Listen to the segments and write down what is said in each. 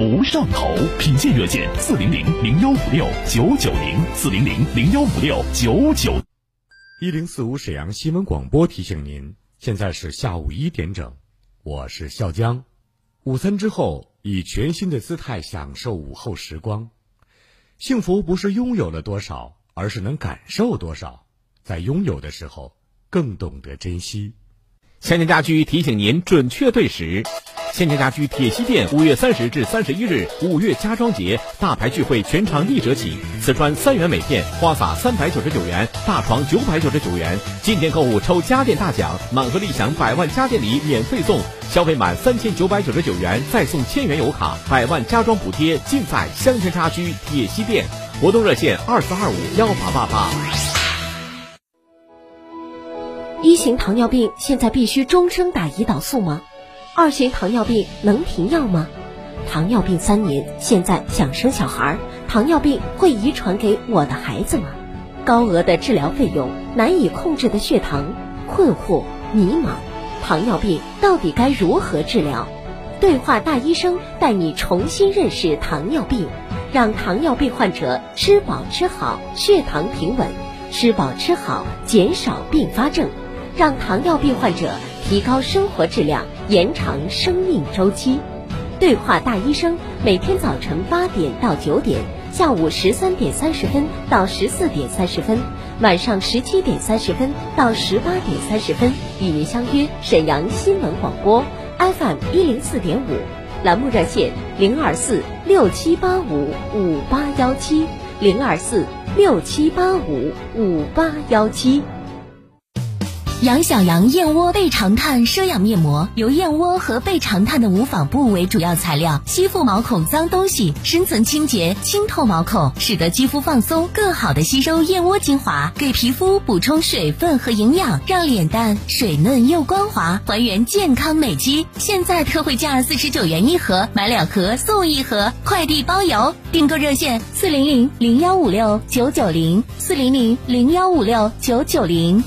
不上头，品鉴热线四零零零幺五六九九零四零零零幺五六九九。一零四五沈阳新闻广播提醒您，现在是下午一点整，我是笑江。午餐之后，以全新的姿态享受午后时光。幸福不是拥有了多少，而是能感受多少。在拥有的时候，更懂得珍惜。千家家居提醒您准确对时。千家家居铁西店五月三十至三十一日五月家装节大牌聚会全场立折起，瓷砖三元每片，花洒三百九十九元，大床九百九十九元。进店购物抽家电大奖，满额立享百万家电礼免费送，消费满三千九百九十九元再送千元油卡，百万家装补贴尽在香泉家居铁西店。活动热线二四二五幺八八八。一型糖尿病现在必须终生打胰岛素吗？二型糖尿病能停药吗？糖尿病三年，现在想生小孩，糖尿病会遗传给我的孩子吗？高额的治疗费用，难以控制的血糖，困惑迷茫，糖尿病到底该如何治疗？对话大医生带你重新认识糖尿病，让糖尿病患者吃饱吃好，血糖平稳，吃饱吃好，减少并发症，让糖尿病患者提高生活质量。延长生命周期，对话大医生，每天早晨八点到九点，下午十三点三十分到十四点三十分，晚上十七点三十分到十八点三十分，与您相约沈阳新闻广播 FM 一零四点五，栏目热线零二四六七八五五八幺七零二四六七八五五八幺七。杨小羊燕窝倍长炭奢养面膜，由燕窝和倍长炭的无纺布为主要材料，吸附毛孔脏东西，深层清洁，清透毛孔，使得肌肤放松，更好的吸收燕窝精华，给皮肤补充水分和营养，让脸蛋水嫩又光滑，还原健康美肌。现在特惠价四十九元一盒，买两盒送一盒，快递包邮。订购热线：四零零零幺五六九九零，四零零零幺五六九九零。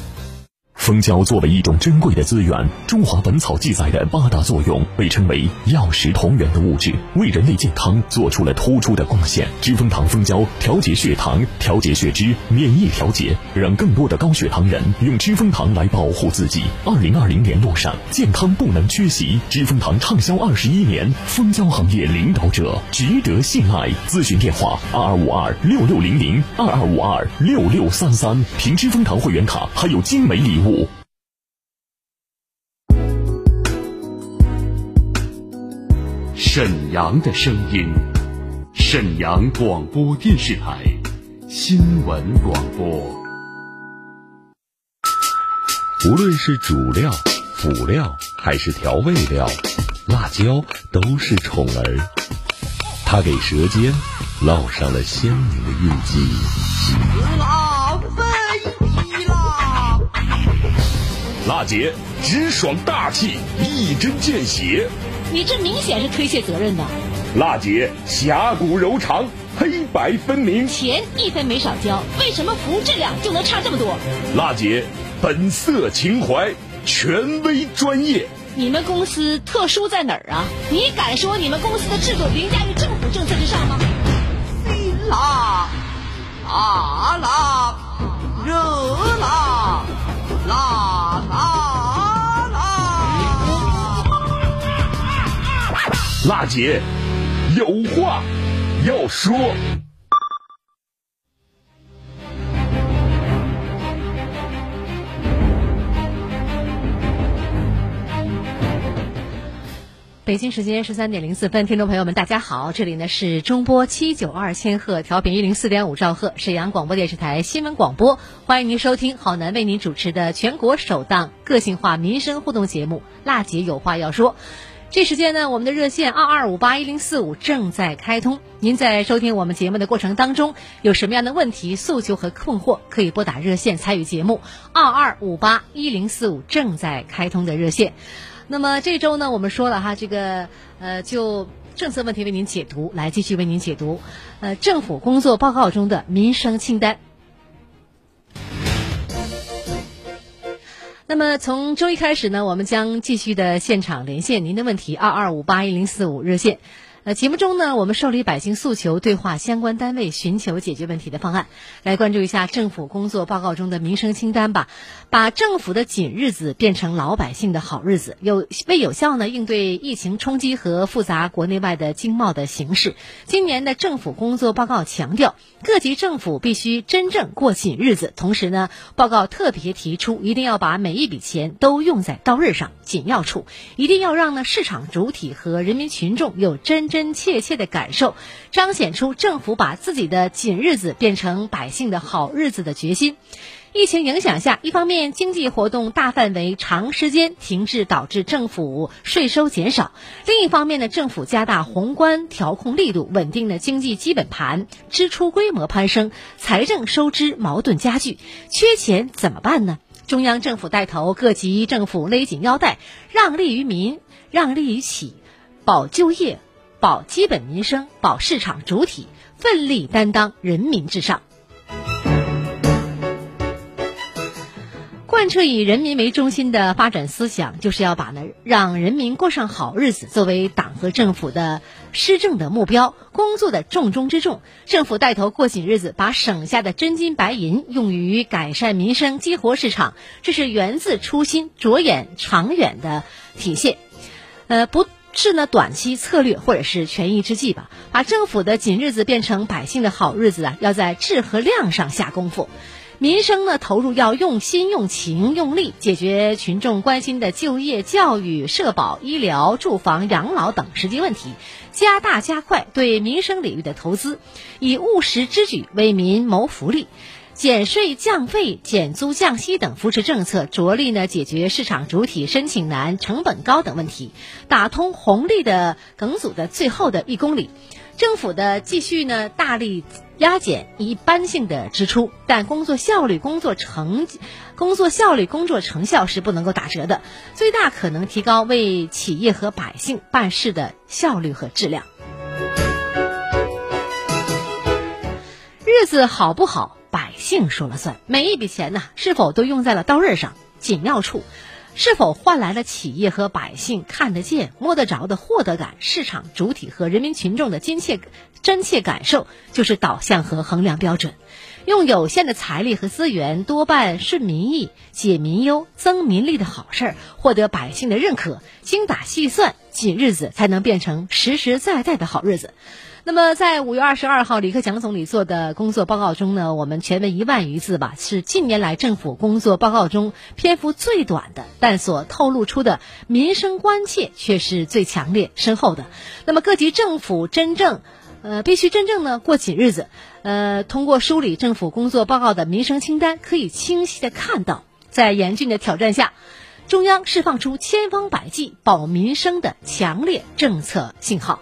蜂胶作为一种珍贵的资源，《中华本草》记载的八大作用被称为药食同源的物质，为人类健康做出了突出的贡献。知蜂堂蜂胶调节血糖、调节血脂、免疫调节，让更多的高血糖人用知蜂堂来保护自己。二零二零年路上，健康不能缺席。知蜂堂畅销二十一年，蜂胶行业领导者，值得信赖。咨询电话：二二五二六六零零二二五二六六三三。凭知蜂堂会员卡还有精美礼物。沈阳的声音，沈阳广播电视台新闻广播。无论是主料、辅料还是调味料，辣椒都是宠儿，它给舌尖烙上了鲜明的印记。辣姐直爽大气，一针见血。你这明显是推卸责任的。辣姐侠骨柔肠，黑白分明。钱一分没少交，为什么服务质量就能差这么多？辣姐本色情怀，权威专业。你们公司特殊在哪儿啊？你敢说你们公司的制度凌驾于政府政策之上吗？辣，辣辣，热辣，辣。辣姐有话要说。北京时间十三点零四分，听众朋友们，大家好，这里呢是中波七九二千赫调频一零四点五兆赫，沈阳广播电视台新闻广播，欢迎您收听郝楠为您主持的全国首档个性化民生互动节目《辣姐有话要说》。这时间呢，我们的热线二二五八一零四五正在开通。您在收听我们节目的过程当中，有什么样的问题、诉求和困惑，可以拨打热线参与节目。二二五八一零四五正在开通的热线。那么这周呢，我们说了哈，这个呃，就政策问题为您解读，来继续为您解读，呃，政府工作报告中的民生清单。那么从周一开始呢，我们将继续的现场连线您的问题，二二五八一零四五热线。呃，节目中呢，我们受理百姓诉求，对话相关单位，寻求解决问题的方案。来关注一下政府工作报告中的民生清单吧，把政府的紧日子变成老百姓的好日子。有为有效呢应对疫情冲击和复杂国内外的经贸的形势，今年的政府工作报告强调，各级政府必须真正过紧日子。同时呢，报告特别提出，一定要把每一笔钱都用在刀刃上、紧要处，一定要让呢市场主体和人民群众有真。真切切的感受，彰显出政府把自己的紧日子变成百姓的好日子的决心。疫情影响下，一方面经济活动大范围长时间停滞，导致政府税收减少；另一方面呢，政府加大宏观调控力度，稳定了经济基本盘，支出规模攀升，财政收支矛盾加剧，缺钱怎么办呢？中央政府带头，各级政府勒紧腰带，让利于民，让利于企，保就业。保基本民生，保市场主体，奋力担当人民至上。贯彻以人民为中心的发展思想，就是要把呢让人民过上好日子作为党和政府的施政的目标、工作的重中之重。政府带头过紧日子，把省下的真金白银用于改善民生、激活市场，这是源自初心、着眼长远的体现。呃，不。是呢，短期策略或者是权宜之计吧。把政府的紧日子变成百姓的好日子啊，要在质和量上下功夫。民生呢，投入要用心、用情、用力，解决群众关心的就业、教育、社保、医疗、住房、养老等实际问题，加大加快对民生领域的投资，以务实之举为民谋福利。减税降费、减租降息等扶持政策，着力呢解决市场主体申请难、成本高等问题，打通红利的梗阻的最后的一公里。政府的继续呢大力压减一般性的支出，但工作效率、工作成、工作效率、工作成效是不能够打折的，最大可能提高为企业和百姓办事的效率和质量。日子好不好？百姓说了算，每一笔钱呢，是否都用在了刀刃上、紧要处，是否换来了企业和百姓看得见、摸得着的获得感，市场主体和人民群众的真切、真切感受，就是导向和衡量标准。用有限的财力和资源，多办顺民意、解民忧、增民利的好事儿，获得百姓的认可，精打细算，紧日子才能变成实实在在的好日子。那么，在五月二十二号，李克强总理做的工作报告中呢，我们全文一万余字吧，是近年来政府工作报告中篇幅最短的，但所透露出的民生关切却是最强烈深厚的。那么，各级政府真正，呃，必须真正呢过紧日子。呃，通过梳理政府工作报告的民生清单，可以清晰的看到，在严峻的挑战下，中央释放出千方百计保民生的强烈政策信号。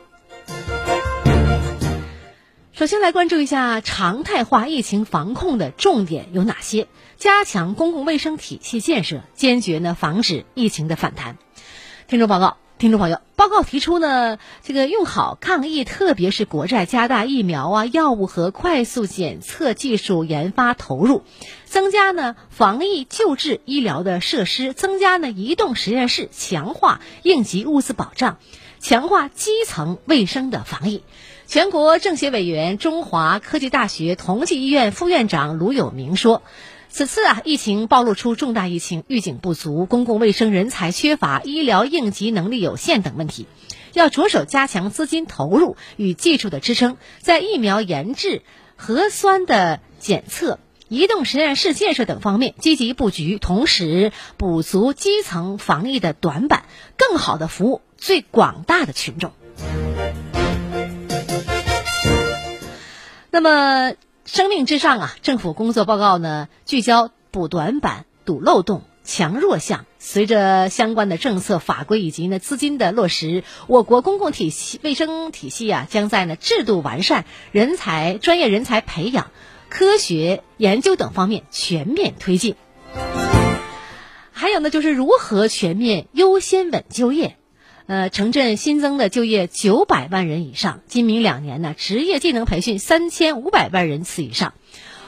首先来关注一下常态化疫情防控的重点有哪些？加强公共卫生体系建设，坚决呢防止疫情的反弹。听众报告，听众朋友，报告提出呢，这个用好抗疫，特别是国债，加大疫苗啊、药物和快速检测技术研发投入，增加呢防疫救治医疗的设施，增加呢移动实验室，强化应急物资保障，强化基层卫生的防疫。全国政协委员、中华科技大学同济医院副院长卢有明说：“此次啊，疫情暴露出重大疫情预警不足、公共卫生人才缺乏、医疗应急能力有限等问题，要着手加强资金投入与技术的支撑，在疫苗研制、核酸的检测、移动实验室建设等方面积极布局，同时补足基层防疫的短板，更好的服务最广大的群众。”那么，生命至上啊！政府工作报告呢，聚焦补短板、堵漏洞、强弱项。随着相关的政策法规以及呢资金的落实，我国公共体系卫生体系啊，将在呢制度完善、人才专业人才培养、科学研究等方面全面推进。还有呢，就是如何全面优先稳就业。呃，城镇新增的就业九百万人以上，今明两年呢，职业技能培训三千五百万人次以上。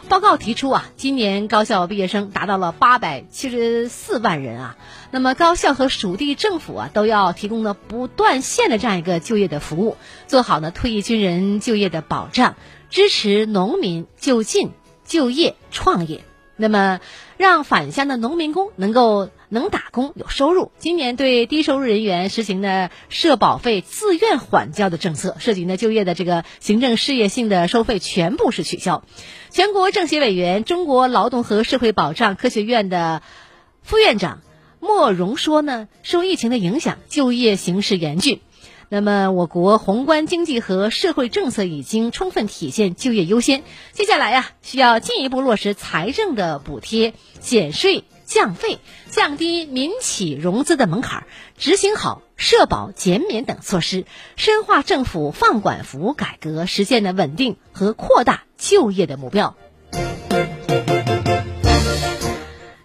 报告提出啊，今年高校毕业生达到了八百七十四万人啊。那么高校和属地政府啊，都要提供呢不断线的这样一个就业的服务，做好呢退役军人就业的保障，支持农民就近就业创业。那么，让返乡的农民工能够能打工有收入。今年对低收入人员实行的社保费自愿缓交的政策，涉及呢就业的这个行政事业性的收费全部是取消。全国政协委员、中国劳动和社会保障科学院的副院长莫荣说呢，受疫情的影响，就业形势严峻。那么，我国宏观经济和社会政策已经充分体现就业优先。接下来呀，需要进一步落实财政的补贴、减税降费、降低民企融资的门槛，执行好社保减免等措施，深化政府放管服改革，实现的稳定和扩大就业的目标。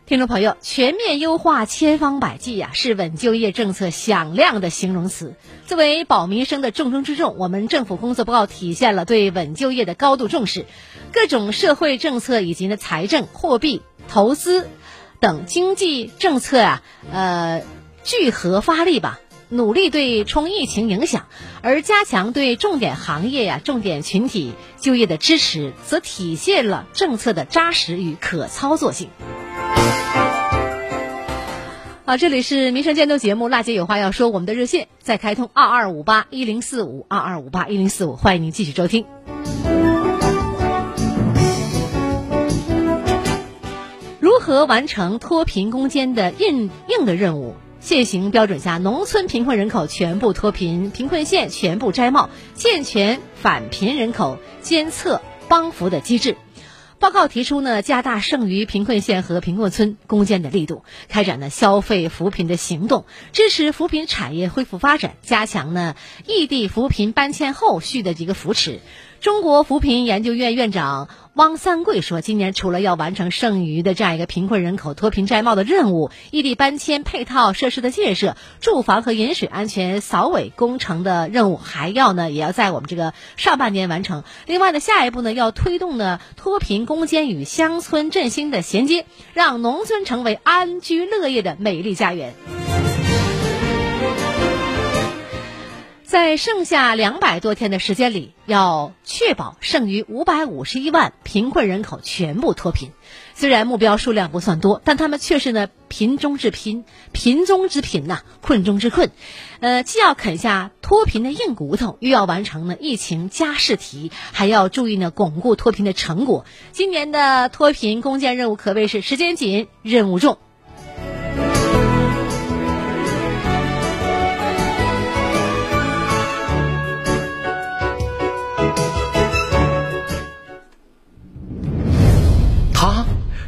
听众朋友，全面优化千方百计呀，是稳就业政策响亮的形容词。作为保民生的重中之重，我们政府工作报告体现了对稳就业的高度重视，各种社会政策以及呢财政、货币、投资等经济政策啊，呃，聚合发力吧，努力对冲疫情影响，而加强对重点行业呀、重点群体就业的支持，则体现了政策的扎实与可操作性。好，这里是民生监督节目，娜姐有话要说。我们的热线在开通二二五八一零四五二二五八一零四五，欢迎您继续收听。如何完成脱贫攻坚的硬硬的任务？现行标准下，农村贫困人口全部脱贫，贫困县全部摘帽，健全返贫人口监测帮扶的机制。报告提出呢，加大剩余贫困县和贫困村攻坚的力度，开展了消费扶贫的行动，支持扶贫产业恢复发展，加强呢异地扶贫搬迁后续的一个扶持。中国扶贫研究院院长汪三桂说，今年除了要完成剩余的这样一个贫困人口脱贫摘帽的任务，异地搬迁配套设施的建设、住房和饮水安全扫尾工程的任务，还要呢，也要在我们这个上半年完成。另外呢，下一步呢，要推动呢脱贫攻坚与乡村振兴的衔接，让农村成为安居乐业的美丽家园。在剩下两百多天的时间里，要确保剩余五百五十一万贫困人口全部脱贫。虽然目标数量不算多，但他们却是呢贫中之贫，贫中之贫呐，困中之困。呃，既要啃下脱贫的硬骨头，又要完成呢疫情加试题，还要注意呢巩固脱贫的成果。今年的脱贫攻坚任务可谓是时间紧，任务重。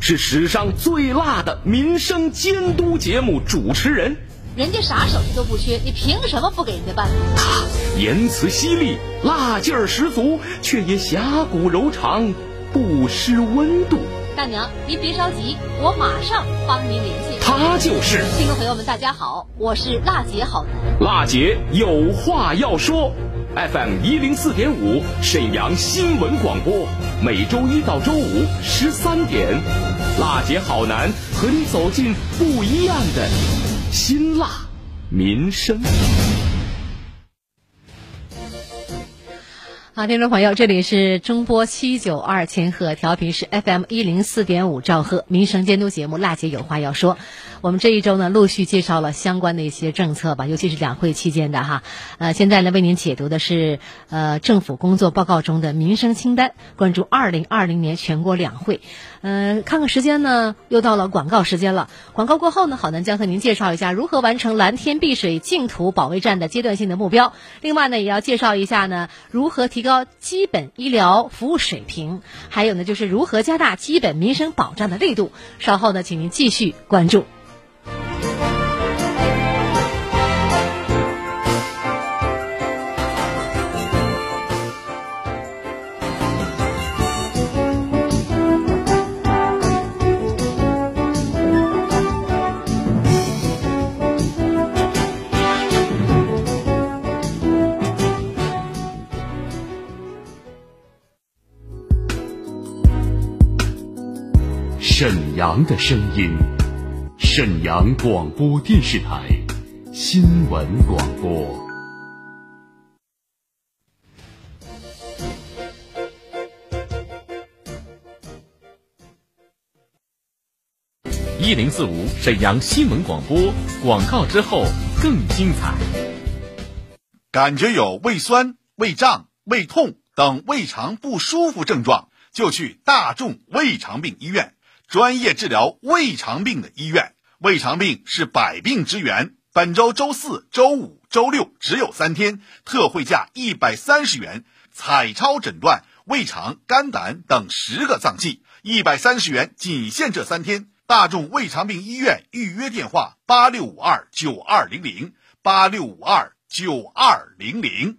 是史上最辣的民生监督节目主持人，人家啥手续都不缺，你凭什么不给人家办？他言辞犀利，辣劲儿十足，却也侠骨柔肠，不失温度。大娘，您别着急，我马上帮您联系。他就是听众朋友们，大家好，我是辣姐好男。辣姐有话要说。FM 一零四点五，沈阳新闻广播，每周一到周五十三点，辣姐好男和你走进不一样的辛辣民生。好，听众朋友，这里是中波七九二千赫调频，是 FM 一零四点五兆赫民生监督节目，辣姐有话要说。我们这一周呢，陆续介绍了相关的一些政策吧，尤其是两会期间的哈。呃，现在呢，为您解读的是呃政府工作报告中的民生清单，关注二零二零年全国两会。呃，看看时间呢，又到了广告时间了。广告过后呢，好男将和您介绍一下如何完成蓝天碧水净土保卫战的阶段性的目标。另外呢，也要介绍一下呢，如何提高基本医疗服务水平，还有呢，就是如何加大基本民生保障的力度。稍后呢，请您继续关注。阳的声音，沈阳广播电视台新闻广播。一零四五沈阳新闻广播广告之后更精彩。感觉有胃酸、胃胀、胃痛等胃肠不舒服症状，就去大众胃肠病医院，专业治疗胃肠病的医院。胃肠病是百病之源。本周周四周五、周六只有三天，特惠价一百三十元，彩超诊断胃肠、肝胆等十个脏器，一百三十元，仅限这三天。大众胃肠病医院预约电话：八六五二九二零零八六五二九二零零。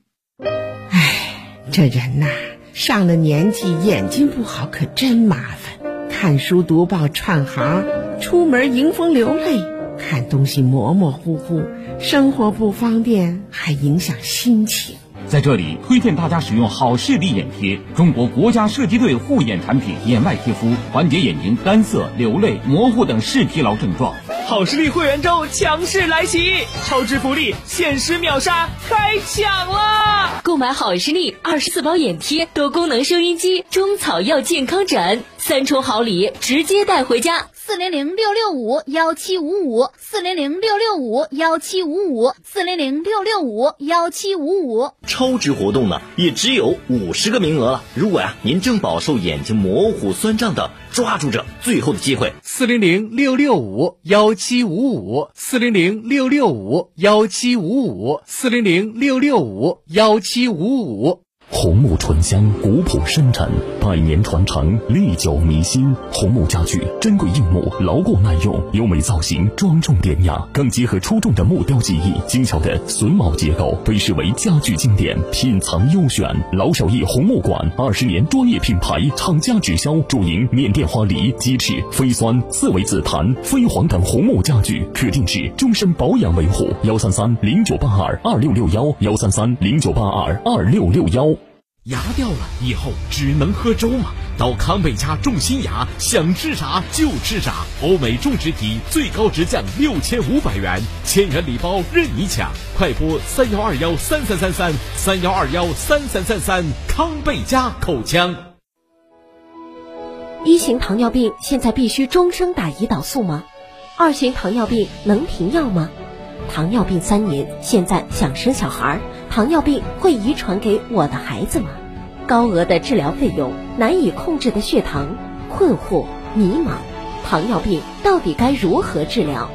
唉，这人呐，上了年纪，眼睛不好可真麻烦。看书读报串行，出门迎风流泪，看东西模模糊糊，生活不方便，还影响心情。在这里推荐大家使用好视力眼贴，中国国家射击队护眼产品，眼外贴敷，缓解眼睛干涩、流泪、模糊等视疲劳症状。好视力会员周强势来袭，超值福利，限时秒杀，开抢啦！购买好视力二十四包眼贴、多功能收音机、中草药健康枕，三重好礼，直接带回家。四零零六六五幺七五五，四零零六六五幺七五五，四零零六六五幺七五五。超值活动呢，也只有五十个名额了。如果呀，您正饱受眼睛模糊、酸胀的，抓住这最后的机会。四零零六六五幺七五五，四零零六六五幺七五五，四零零六六五幺七五五。红木醇香，古朴深沉，百年传承，历久弥新。红木家具，珍贵硬木，牢固耐用，优美造型，庄重典雅，更结合出众的木雕技艺，精巧的榫卯结构，被视为家具经典，品藏优选。老手艺红木馆，二十年专业品牌，厂家直销，主营缅甸花梨、鸡翅、飞酸、四维紫檀、飞黄等红木家具，可定制，终身保养维护。幺三三零九八二二六六幺，幺三三零九八二二六六幺。牙掉了以后只能喝粥吗？到康贝佳种新牙，想吃啥就吃啥。欧美种植体最高直降六千五百元，千元礼包任你抢！快拨三幺二幺三三三三三幺二幺三三三三，康贝佳口腔。一型糖尿病现在必须终生打胰岛素吗？二型糖尿病能停药吗？糖尿病三年，现在想生小孩，糖尿病会遗传给我的孩子吗？高额的治疗费用，难以控制的血糖，困惑迷茫，糖尿病到底该如何治疗？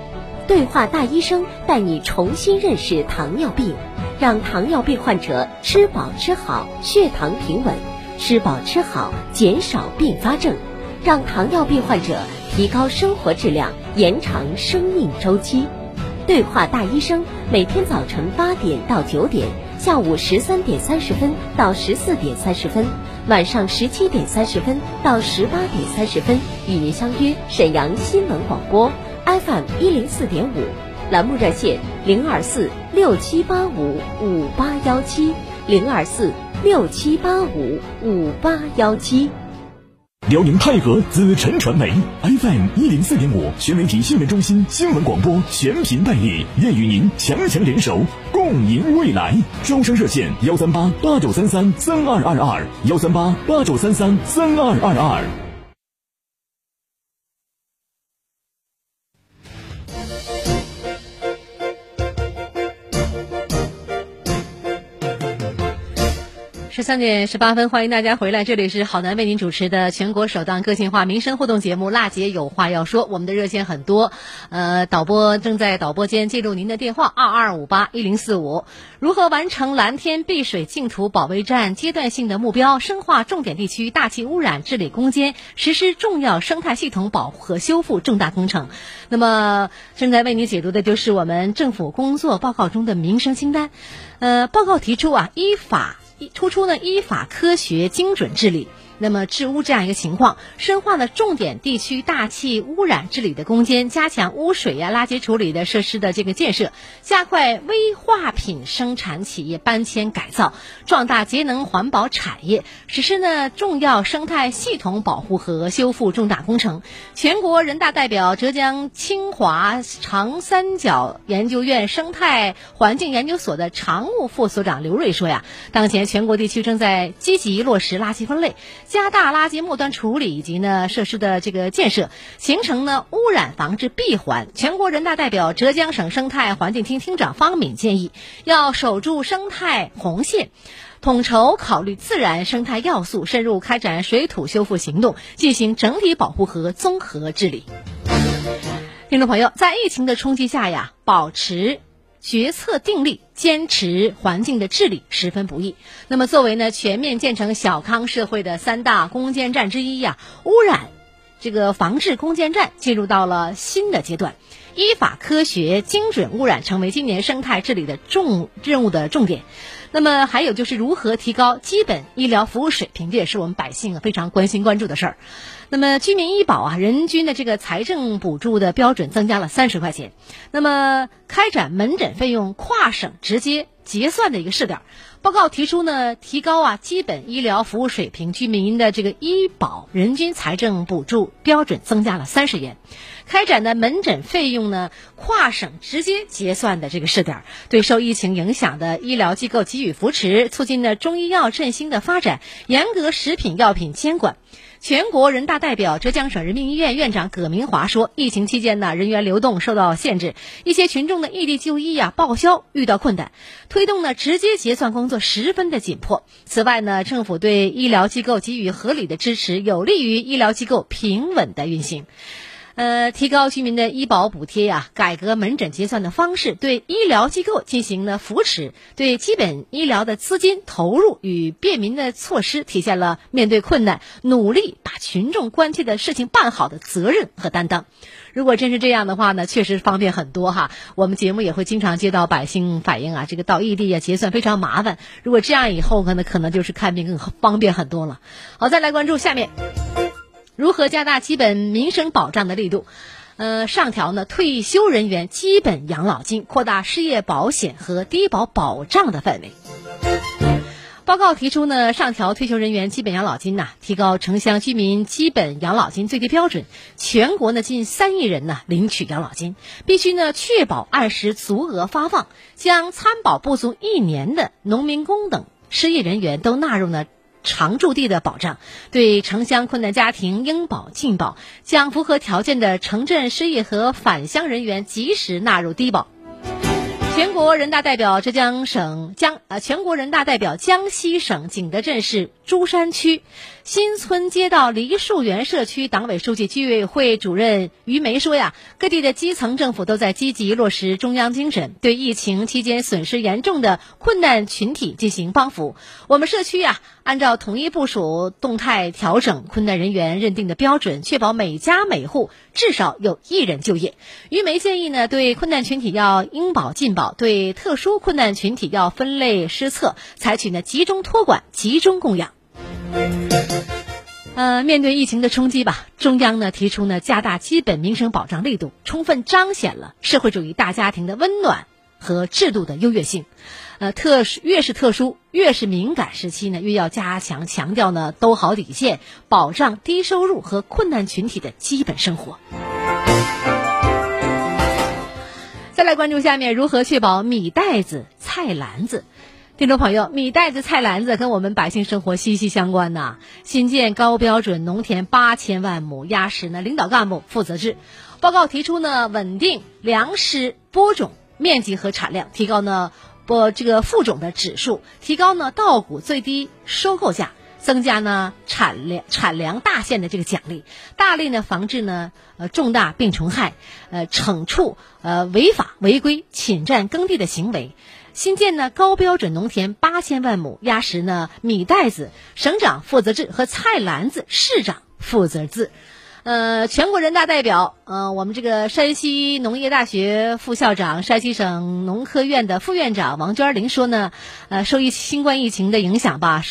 对话大医生带你重新认识糖尿病，让糖尿病患者吃饱吃好，血糖平稳；吃饱吃好，减少并发症，让糖尿病患者提高生活质量，延长生命周期。对话大医生，每天早晨八点到九点，下午十三点三十分到十四点三十分，晚上十七点三十分到十八点三十分，与您相约沈阳新闻广播 FM 一零四点五，栏目热线零二四六七八五五八幺七零二四六七八五五八幺七。辽宁泰和紫辰传媒 FM 一零四点五全媒体新闻中心新闻广播全频代理，愿与您强强联手，共赢未来。招商热线：幺三八八九三三三二二二，幺三八八九三三三二二二。十三点十八分，欢迎大家回来，这里是好男为您主持的全国首档个性化民生互动节目《辣姐有话要说》。我们的热线很多，呃，导播正在导播间记录您的电话二二五八一零四五。如何完成蓝天碧水净土保卫战阶段性的目标？深化重点地区大气污染治理攻坚，实施重要生态系统保护和修复重大工程。那么，正在为您解读的就是我们政府工作报告中的民生清单。呃，报告提出啊，依法。突出呢，依法科学精准治理，那么治污这样一个情况，深化了重点地区大气污染治理的攻坚，加强污水呀、垃圾处理的设施的这个建设，加快危化品生产企业搬迁改造，壮大节能环保产业，实施呢重要生态系统保护和修复重大工程。全国人大代表、浙江清华长三角研究院生态环境研究所的常务副所长刘瑞说呀，当前全国地区正在积极落实垃圾分类，加大垃圾末端处理以及呢设施的这个建设，形成呢污染防治闭环。全国人大代表、浙江省生态环境厅厅长方敏建议，要守住生态红线。统筹考虑自然生态要素，深入开展水土修复行动，进行整体保护和综合治理。听众朋友，在疫情的冲击下呀，保持决策定力，坚持环境的治理十分不易。那么，作为呢全面建成小康社会的三大攻坚战之一呀，污染这个防治攻坚战进入到了新的阶段。依法、科学、精准污染成为今年生态治理的重任务的重点。那么还有就是如何提高基本医疗服务水平，这也是我们百姓非常关心关注的事儿。那么居民医保啊，人均的这个财政补助的标准增加了三十块钱。那么开展门诊费用跨省直接结算的一个试点。报告提出呢，提高啊基本医疗服务水平，居民的这个医保人均财政补助标准增加了三十元。开展的门诊费用呢跨省直接结算的这个试点，对受疫情影响的医疗机构给予扶持，促进了中医药振兴的发展，严格食品药品监管。全国人大代表、浙江省人民医院院长葛明华说：“疫情期间呢，人员流动受到限制，一些群众的异地就医呀、报销遇到困难，推动呢直接结算工作十分的紧迫。此外呢，政府对医疗机构给予合理的支持，有利于医疗机构平稳的运行。”呃，提高居民的医保补贴呀，改革门诊结算的方式，对医疗机构进行了扶持，对基本医疗的资金投入与便民的措施，体现了面对困难努力把群众关切的事情办好的责任和担当。如果真是这样的话呢，确实方便很多哈。我们节目也会经常接到百姓反映啊，这个到异地啊结算非常麻烦。如果这样以后可能可能就是看病更方便很多了。好，再来关注下面。如何加大基本民生保障的力度？呃，上调呢退休人员基本养老金，扩大失业保险和低保保障的范围。报告提出呢，上调退休人员基本养老金呐，提高城乡居民基本养老金最低标准。全国呢近三亿人呢领取养老金，必须呢确保按时足额发放，将参保不足一年的农民工等失业人员都纳入呢。常住地的保障，对城乡困难家庭应保尽保，将符合条件的城镇失业和返乡人员及时纳入低保。全国人大代表、浙江省江呃，全国人大代表江西省景德镇市珠山区新村街道梨树园社区党委书记、居委会主任于梅说呀，各地的基层政府都在积极落实中央精神，对疫情期间损失严重的困难群体进行帮扶。我们社区呀，按照统一部署，动态调整困难人员认定的标准，确保每家每户至少有一人就业。于梅建议呢，对困难群体要应保尽保。对特殊困难群体要分类施策，采取呢集中托管、集中供养。呃，面对疫情的冲击吧，中央呢提出呢加大基本民生保障力度，充分彰显了社会主义大家庭的温暖和制度的优越性。呃，特越是特殊，越是敏感时期呢，越要加强强调呢兜好底线，保障低收入和困难群体的基本生活。再来关注下面如何确保米袋子、菜篮子。听众朋友，米袋子、菜篮子跟我们百姓生活息息相关呐。新建高标准农田八千万亩，压实呢领导干部负责制。报告提出呢，稳定粮食播种面积和产量，提高呢播这个副种的指数，提高呢稻谷最低收购价。增加呢产粮产粮大县的这个奖励，大力呢防治呢呃重大病虫害，呃惩处呃违法违规侵占耕地的行为，新建呢高标准农田八千万亩，压实呢米袋子省长负责制和菜篮子市长负责制。呃，全国人大代表，呃，我们这个山西农业大学副校长、山西省农科院的副院长王娟玲说呢，呃，受疫新冠疫情的影响吧，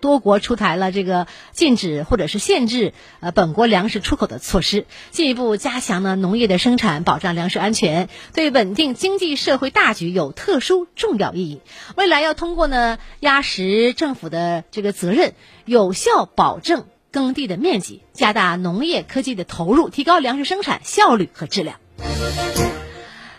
多国出台了这个禁止或者是限制呃本国粮食出口的措施，进一步加强呢农业的生产，保障粮食安全，对稳定经济社会大局有特殊重要意义。未来要通过呢压实政府的这个责任，有效保证。耕地的面积，加大农业科技的投入，提高粮食生产效率和质量。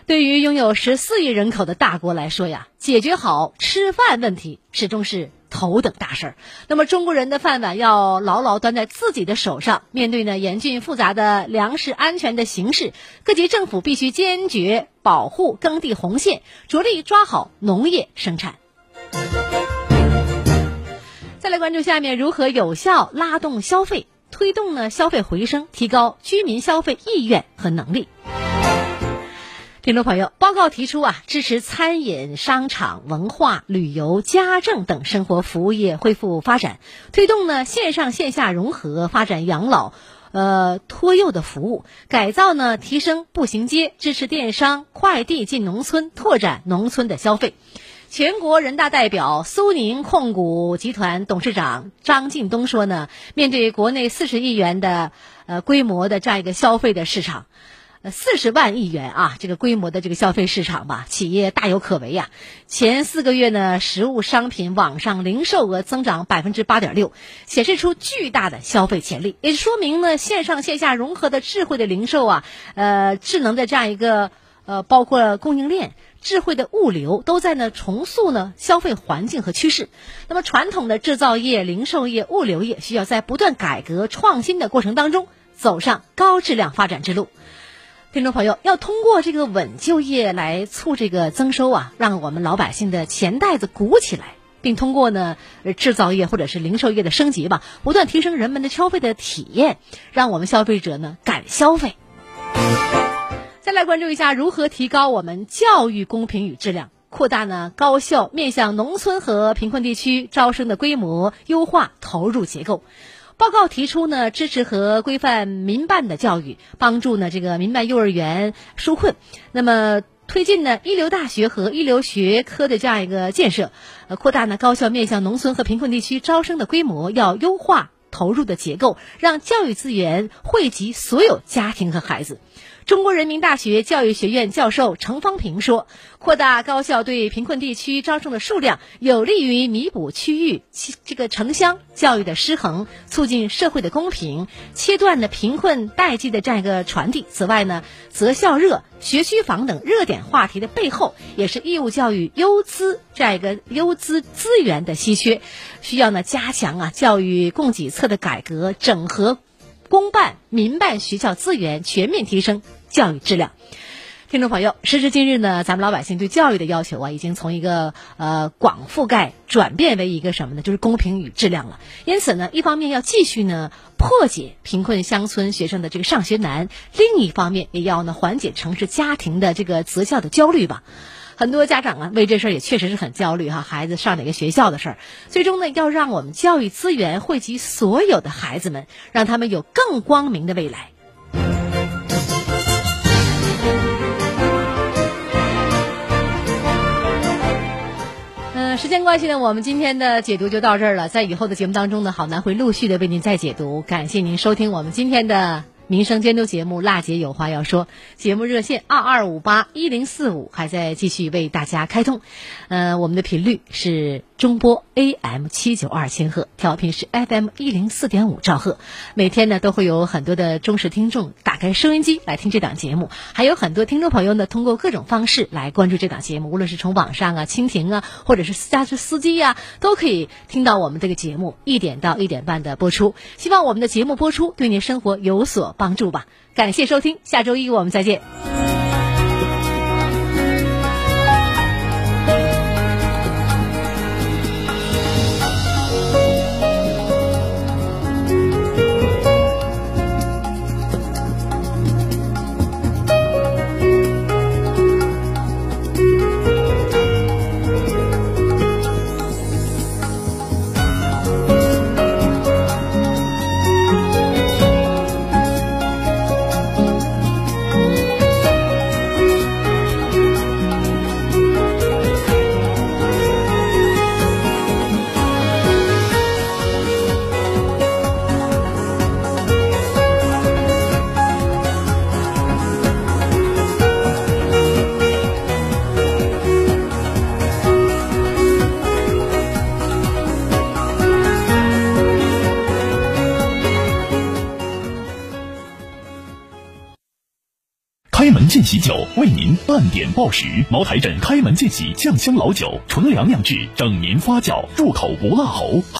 对于拥有十四亿人口的大国来说呀，解决好吃饭问题始终是头等大事儿。那么，中国人的饭碗要牢牢端在自己的手上。面对呢严峻复杂的粮食安全的形势，各级政府必须坚决保护耕地红线，着力抓好农业生产。再来关注下面如何有效拉动消费，推动呢消费回升，提高居民消费意愿和能力。听众朋友，报告提出啊，支持餐饮、商场、文化旅游、家政等生活服务业恢复发展，推动呢线上线下融合，发展养老、呃托幼的服务，改造呢提升步行街，支持电商、快递进农村，拓展农村的消费。全国人大代表、苏宁控股集团董事长张近东说呢，面对国内四十亿元的呃规模的这样一个消费的市场，呃四十万亿元啊这个规模的这个消费市场吧，企业大有可为呀。前四个月呢，实物商品网上零售额增长百分之八点六，显示出巨大的消费潜力，也说明呢线上线下融合的智慧的零售啊，呃智能的这样一个呃包括供应链。智慧的物流都在呢重塑呢消费环境和趋势。那么传统的制造业、零售业、物流业需要在不断改革创新的过程当中走上高质量发展之路。听众朋友，要通过这个稳就业来促这个增收啊，让我们老百姓的钱袋子鼓起来，并通过呢制造业或者是零售业的升级吧，不断提升人们的消费的体验，让我们消费者呢敢消费。再来关注一下如何提高我们教育公平与质量，扩大呢高校面向农村和贫困地区招生的规模，优化投入结构。报告提出呢，支持和规范民办的教育，帮助呢这个民办幼儿园纾困。那么推进呢一流大学和一流学科的这样一个建设，呃，扩大呢高校面向农村和贫困地区招生的规模，要优化投入的结构，让教育资源惠及所有家庭和孩子。中国人民大学教育学院教授程方平说：“扩大高校对贫困地区招生的数量，有利于弥补区域这个城乡教育的失衡，促进社会的公平，切断了贫困代际的这样一个传递。此外呢，择校热、学区房等热点话题的背后，也是义务教育优资这样一个优资资源的稀缺，需要呢加强啊教育供给侧的改革整合。”公办、民办学校资源全面提升教育质量。听众朋友，时至今日呢，咱们老百姓对教育的要求啊，已经从一个呃广覆盖转变为一个什么呢？就是公平与质量了。因此呢，一方面要继续呢破解贫困乡村学生的这个上学难，另一方面也要呢缓解城市家庭的这个择校的焦虑吧。很多家长啊，为这事儿也确实是很焦虑哈，孩子上哪个学校的事儿。最终呢，要让我们教育资源惠及所有的孩子们，让他们有更光明的未来。嗯，时间关系呢，我们今天的解读就到这儿了。在以后的节目当中呢，好男会陆续的为您再解读。感谢您收听我们今天的。民生监督节目《辣姐有话要说》，节目热线二二五八一零四五还在继续为大家开通。呃，我们的频率是中波 AM 七九二千赫，调频是 FM 一零四点五兆赫。每天呢，都会有很多的忠实听众打开收音机来听这档节目，还有很多听众朋友呢，通过各种方式来关注这档节目，无论是从网上啊、蜻蜓啊，或者是私家车司机呀，都可以听到我们这个节目一点到一点半的播出。希望我们的节目播出对您生活有所。帮助吧，感谢收听，下周一我们再见。喜酒为您半点报时。茅台镇开门见喜酱香老酒，纯粮酿制，整年发酵，入口不辣喉。